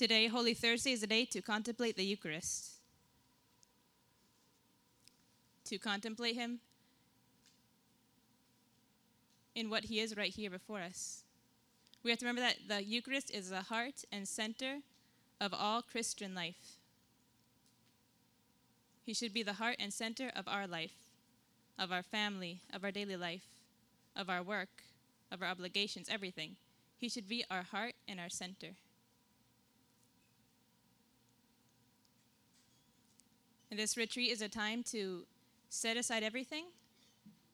Today, Holy Thursday, is a day to contemplate the Eucharist. To contemplate Him in what He is right here before us. We have to remember that the Eucharist is the heart and center of all Christian life. He should be the heart and center of our life, of our family, of our daily life, of our work, of our obligations, everything. He should be our heart and our center. This retreat is a time to set aside everything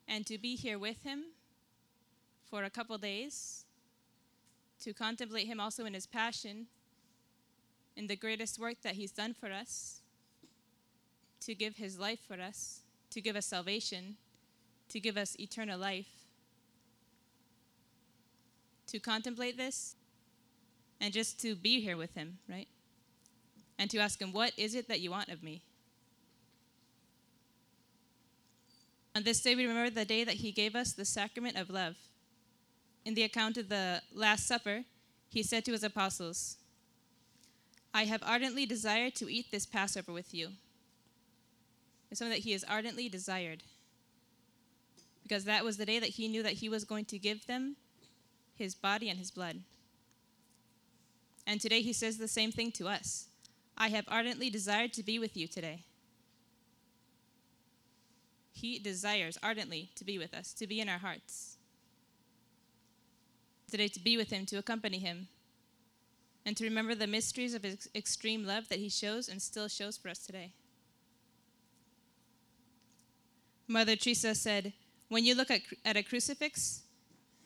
and to be here with Him for a couple days, to contemplate Him also in His passion, in the greatest work that He's done for us, to give His life for us, to give us salvation, to give us eternal life. To contemplate this and just to be here with Him, right? And to ask Him, What is it that you want of me? On this day, we remember the day that he gave us the sacrament of love. In the account of the Last Supper, he said to his apostles, I have ardently desired to eat this Passover with you. It's something that he has ardently desired. Because that was the day that he knew that he was going to give them his body and his blood. And today he says the same thing to us I have ardently desired to be with you today. He desires ardently to be with us, to be in our hearts. Today, to be with Him, to accompany Him, and to remember the mysteries of His extreme love that He shows and still shows for us today. Mother Teresa said, When you look at, at a crucifix,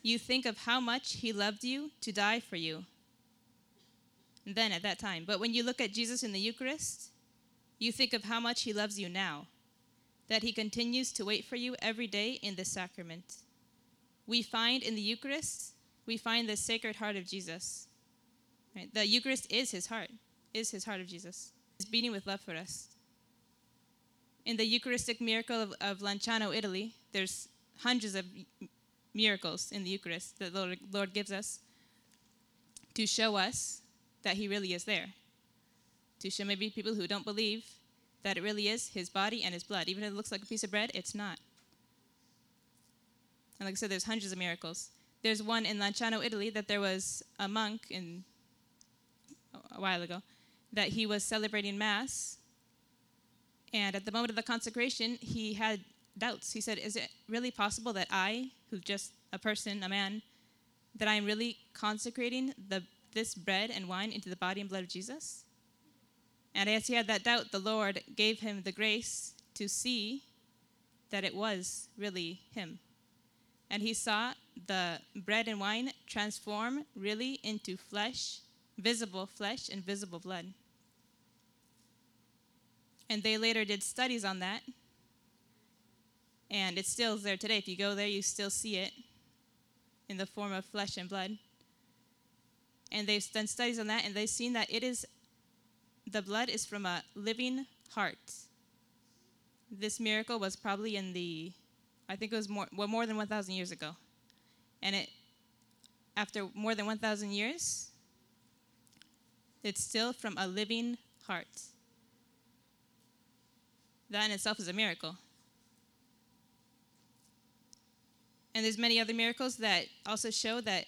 you think of how much He loved you to die for you. And then at that time. But when you look at Jesus in the Eucharist, you think of how much He loves you now that he continues to wait for you every day in the sacrament. We find in the Eucharist, we find the sacred heart of Jesus. Right? The Eucharist is his heart, is his heart of Jesus. It's beating with love for us. In the Eucharistic miracle of, of Lanciano, Italy, there's hundreds of miracles in the Eucharist that the Lord, Lord gives us to show us that he really is there. To show maybe people who don't believe that it really is his body and his blood. Even if it looks like a piece of bread, it's not. And like I said, there's hundreds of miracles. There's one in Lanciano, Italy, that there was a monk in a while ago that he was celebrating mass, and at the moment of the consecration, he had doubts. He said, "Is it really possible that I, who's just a person, a man, that I am really consecrating the this bread and wine into the body and blood of Jesus?" And as he had that doubt, the Lord gave him the grace to see that it was really him. And he saw the bread and wine transform really into flesh, visible flesh, and visible blood. And they later did studies on that. And it still there today. If you go there, you still see it in the form of flesh and blood. And they've done studies on that, and they've seen that it is the blood is from a living heart. This miracle was probably in the, I think it was more, well, more than 1,000 years ago. And it, after more than 1,000 years, it's still from a living heart. That in itself is a miracle. And there's many other miracles that also show that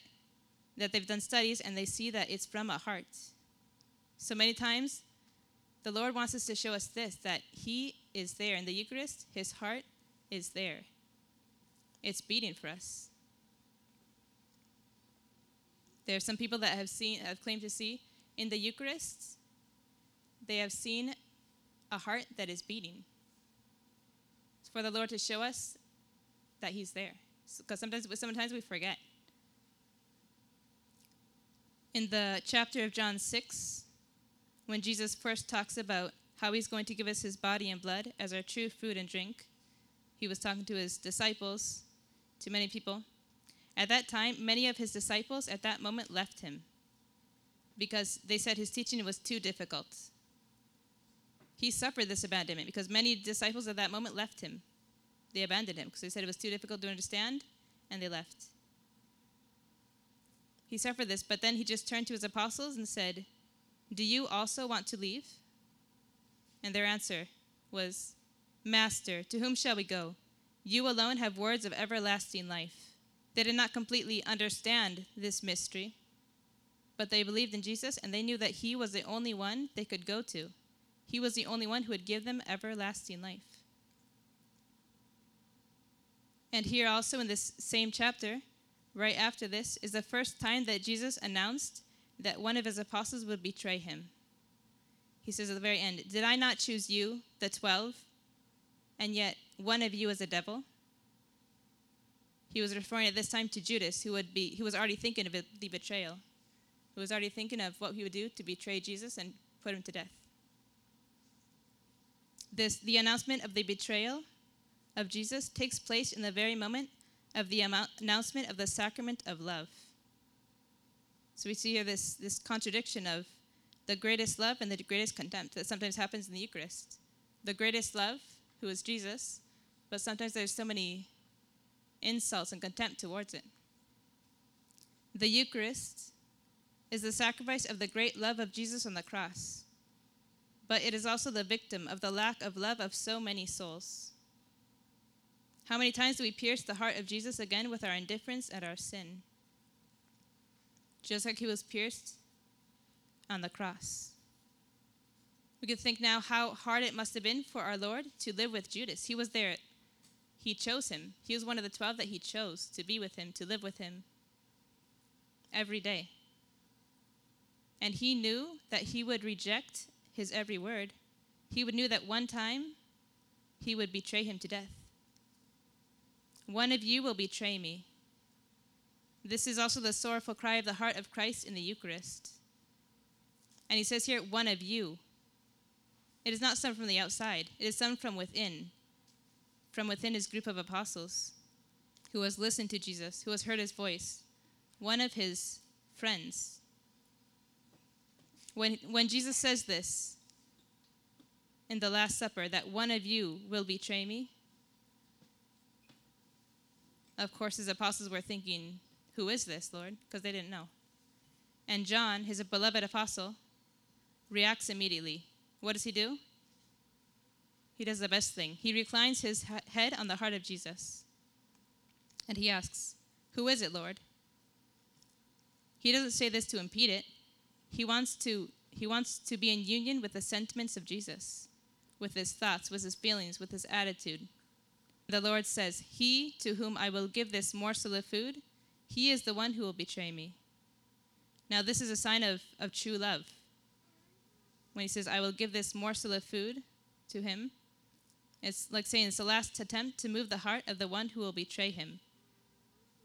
that they've done studies and they see that it's from a heart. So many times the Lord wants us to show us this that He is there. In the Eucharist, His heart is there, it's beating for us. There are some people that have seen, have claimed to see in the Eucharist, they have seen a heart that is beating. It's for the Lord to show us that He's there. Because sometimes, sometimes we forget. In the chapter of John 6, when Jesus first talks about how he's going to give us his body and blood as our true food and drink, he was talking to his disciples, to many people. At that time, many of his disciples at that moment left him because they said his teaching was too difficult. He suffered this abandonment because many disciples at that moment left him. They abandoned him because they said it was too difficult to understand and they left. He suffered this, but then he just turned to his apostles and said, Do you also want to leave? And their answer was, Master, to whom shall we go? You alone have words of everlasting life. They did not completely understand this mystery, but they believed in Jesus and they knew that He was the only one they could go to. He was the only one who would give them everlasting life. And here also in this same chapter, right after this, is the first time that Jesus announced that one of his apostles would betray him. He says at the very end, Did I not choose you, the twelve, and yet one of you is a devil? He was referring at this time to Judas, who would be who was already thinking of the betrayal, who was already thinking of what he would do to betray Jesus and put him to death. This the announcement of the betrayal of Jesus takes place in the very moment of the announcement of the sacrament of love. So we see here this, this contradiction of the greatest love and the greatest contempt that sometimes happens in the Eucharist. The greatest love, who is Jesus, but sometimes there's so many insults and contempt towards it. The Eucharist is the sacrifice of the great love of Jesus on the cross, but it is also the victim of the lack of love of so many souls. How many times do we pierce the heart of Jesus again with our indifference and our sin? Just like he was pierced on the cross. We can think now how hard it must have been for our Lord to live with Judas. He was there. He chose him. He was one of the 12 that he chose to be with him, to live with him every day. And he knew that he would reject his every word. He would knew that one time he would betray him to death. One of you will betray me. This is also the sorrowful cry of the heart of Christ in the Eucharist. And he says here, one of you. It is not some from the outside, it is some from within, from within his group of apostles, who has listened to Jesus, who has heard his voice, one of his friends. When, when Jesus says this in the Last Supper, that one of you will betray me, of course, his apostles were thinking, Who is this, Lord? Because they didn't know. And John, his beloved apostle, reacts immediately. What does he do? He does the best thing. He reclines his head on the heart of Jesus. And he asks, Who is it, Lord? He doesn't say this to impede it. He wants to, he wants to be in union with the sentiments of Jesus, with his thoughts, with his feelings, with his attitude. The Lord says, He to whom I will give this morsel of food, he is the one who will betray me. Now, this is a sign of, of true love. When he says, I will give this morsel of food to him, it's like saying it's the last attempt to move the heart of the one who will betray him,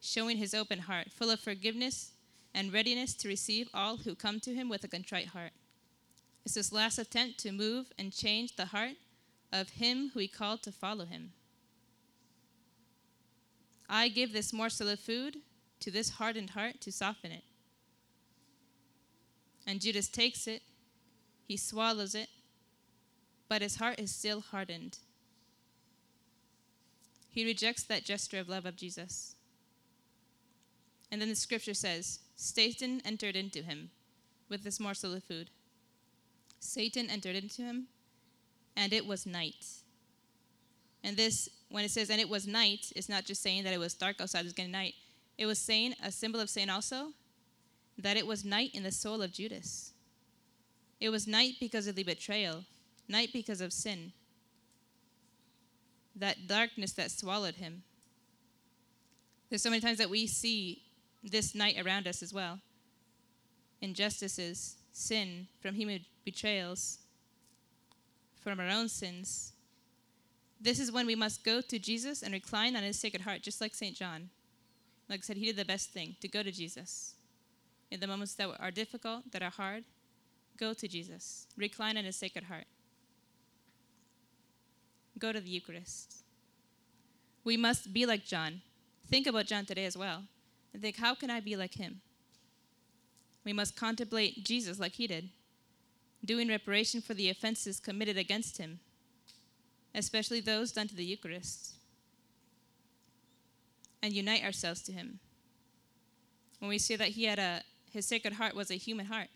showing his open heart, full of forgiveness and readiness to receive all who come to him with a contrite heart. It's this last attempt to move and change the heart of him who he called to follow him. I give this morsel of food to this hardened heart to soften it. And Judas takes it, he swallows it, but his heart is still hardened. He rejects that gesture of love of Jesus. And then the scripture says Satan entered into him with this morsel of food. Satan entered into him, and it was night. And this, when it says, and it was night, it's not just saying that it was dark outside, it was getting night. It was saying, a symbol of saying also, that it was night in the soul of Judas. It was night because of the betrayal, night because of sin. That darkness that swallowed him. There's so many times that we see this night around us as well. Injustices, sin from human betrayals, from our own sins, this is when we must go to Jesus and recline on his sacred heart, just like St. John. Like I said, he did the best thing to go to Jesus. In the moments that are difficult, that are hard, go to Jesus. Recline in his sacred heart. Go to the Eucharist. We must be like John. Think about John today as well. And think, how can I be like him? We must contemplate Jesus like he did, doing reparation for the offenses committed against him especially those done to the Eucharist, and unite ourselves to Him. When we see that He had a His sacred heart was a human heart,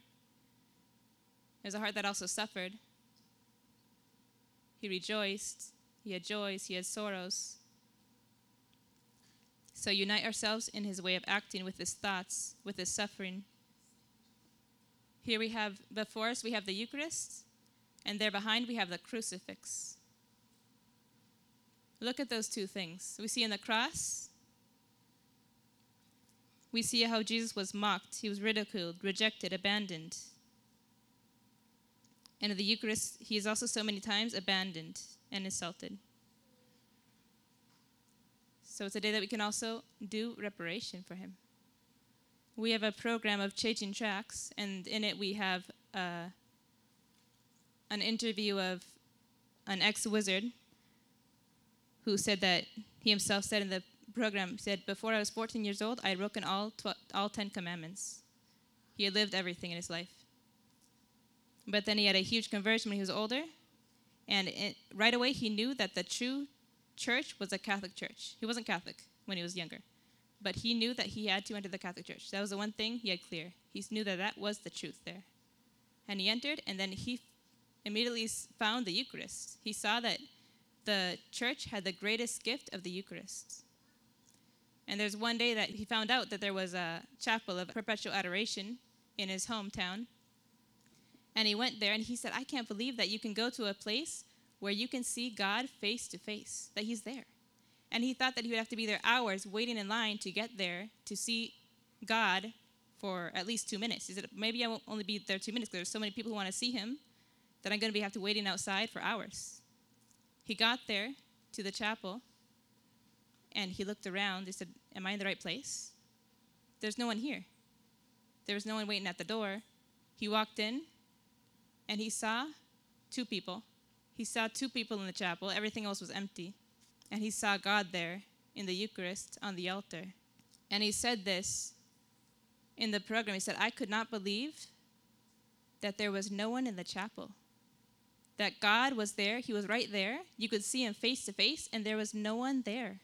It was a heart that also suffered. He rejoiced. He had joys. He had sorrows. So unite ourselves in his way of acting with his thoughts, with his suffering. Here we have before us we have the Eucharist, and there behind we have the crucifix. Look at those two things. We see in the cross, we see how Jesus was mocked, he was ridiculed, rejected, abandoned. And in the Eucharist, he is also so many times abandoned and insulted. So it's a day that we can also do reparation for him. We have a program of changing tracks, and in it we have uh, an interview of an ex wizard who said that he himself said in the program, said, Before I was 14 years old, I had broken all, all 10 commandments. He had lived everything in his life. But then he had a huge conversion when he was older, and it, right away he knew that the true church was a Catholic church. He wasn't Catholic when he was younger, but he knew that he had to enter the Catholic church. That was the one thing he had clear. He knew that that was the truth there. And he entered, and then he immediately found the Eucharist. He saw that the church had the greatest gift of the Eucharist. And there's one day that he found out that there was a chapel of perpetual adoration in his hometown. And he went there and he said, I can't believe that you can go to a place where you can see God face to face, that he's there. And he thought that he would have to be there hours waiting in line to get there to see God for at least two minutes. He said, maybe I won't only be there two minutes because there's so many people who want to see him that I'm going to be have to waiting outside for hours. He got there to the chapel and he looked around. He said, Am I in the right place? There's no one here. There was no one waiting at the door. He walked in and he saw two people. He saw two people in the chapel, everything else was empty. And he saw God there in the Eucharist on the altar. And he said this in the program. He said, I could not believe that there was no one in the chapel. That God was there, He was right there. You could see Him face to face, and there was no one there.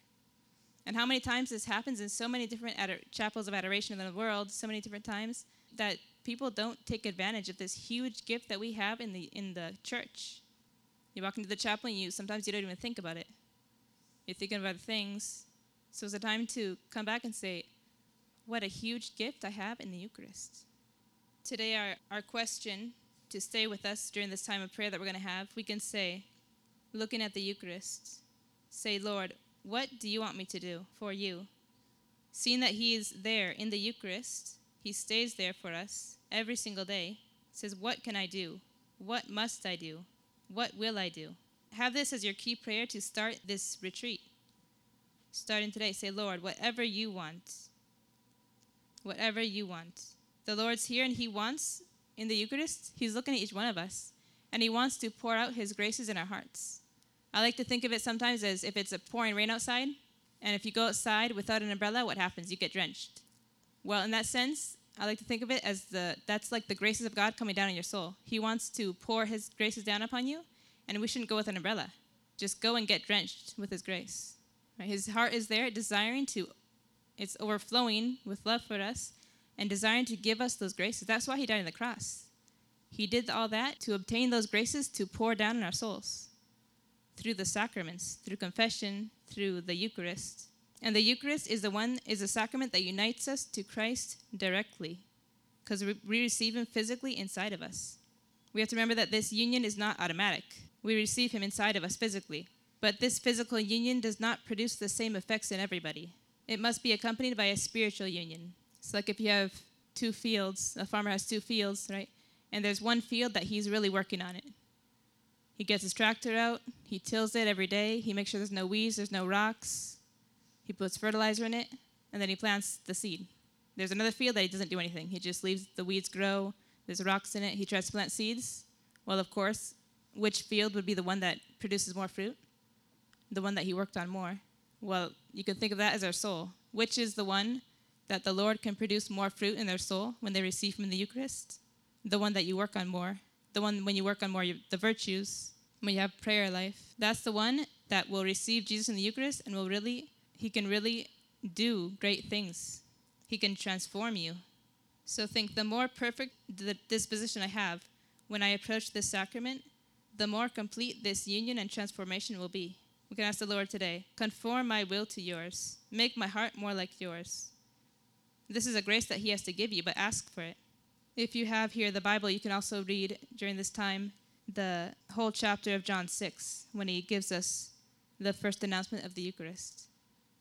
And how many times this happens in so many different ador- chapels of adoration in the world, so many different times, that people don't take advantage of this huge gift that we have in the, in the church. You walk into the chapel and you sometimes you don't even think about it. You're thinking about things. So it's a time to come back and say, what a huge gift I have in the Eucharist. Today, our, our question to stay with us during this time of prayer that we're going to have, we can say, looking at the Eucharist, say, Lord, what do you want me to do for you? Seeing that He is there in the Eucharist, He stays there for us every single day, says, What can I do? What must I do? What will I do? Have this as your key prayer to start this retreat. Starting today, say, Lord, whatever you want, whatever you want. The Lord's here and He wants in the Eucharist, He's looking at each one of us and He wants to pour out His graces in our hearts. I like to think of it sometimes as if it's a pouring rain outside, and if you go outside without an umbrella, what happens? You get drenched. Well, in that sense, I like to think of it as the that's like the graces of God coming down on your soul. He wants to pour His graces down upon you, and we shouldn't go with an umbrella. Just go and get drenched with His grace. Right? His heart is there, desiring to, it's overflowing with love for us, and desiring to give us those graces. That's why He died on the cross. He did all that to obtain those graces to pour down in our souls through the sacraments, through confession, through the Eucharist. And the Eucharist is the one is a sacrament that unites us to Christ directly because we receive him physically inside of us. We have to remember that this union is not automatic. We receive him inside of us physically, but this physical union does not produce the same effects in everybody. It must be accompanied by a spiritual union. It's like if you have two fields, a farmer has two fields, right? And there's one field that he's really working on it. He gets his tractor out, he tills it every day, he makes sure there's no weeds, there's no rocks, he puts fertilizer in it, and then he plants the seed. There's another field that he doesn't do anything. He just leaves the weeds grow, there's rocks in it, he tries to plant seeds. Well, of course, which field would be the one that produces more fruit? The one that he worked on more. Well, you can think of that as our soul. Which is the one that the Lord can produce more fruit in their soul when they receive from the Eucharist? The one that you work on more the one when you work on more the virtues, when you have prayer life. That's the one that will receive Jesus in the Eucharist and will really, he can really do great things. He can transform you. So think the more perfect the disposition I have, when I approach this sacrament, the more complete this union and transformation will be. We can ask the Lord today conform my will to yours, make my heart more like yours. This is a grace that He has to give you, but ask for it. If you have here the Bible, you can also read during this time the whole chapter of John 6 when He gives us the first announcement of the Eucharist.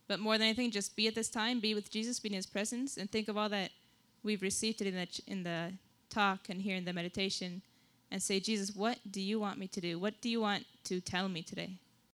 But more than anything, just be at this time, be with Jesus, be in His presence, and think of all that we've received in the, in the talk and here in the meditation, and say, Jesus, what do you want me to do? What do you want to tell me today?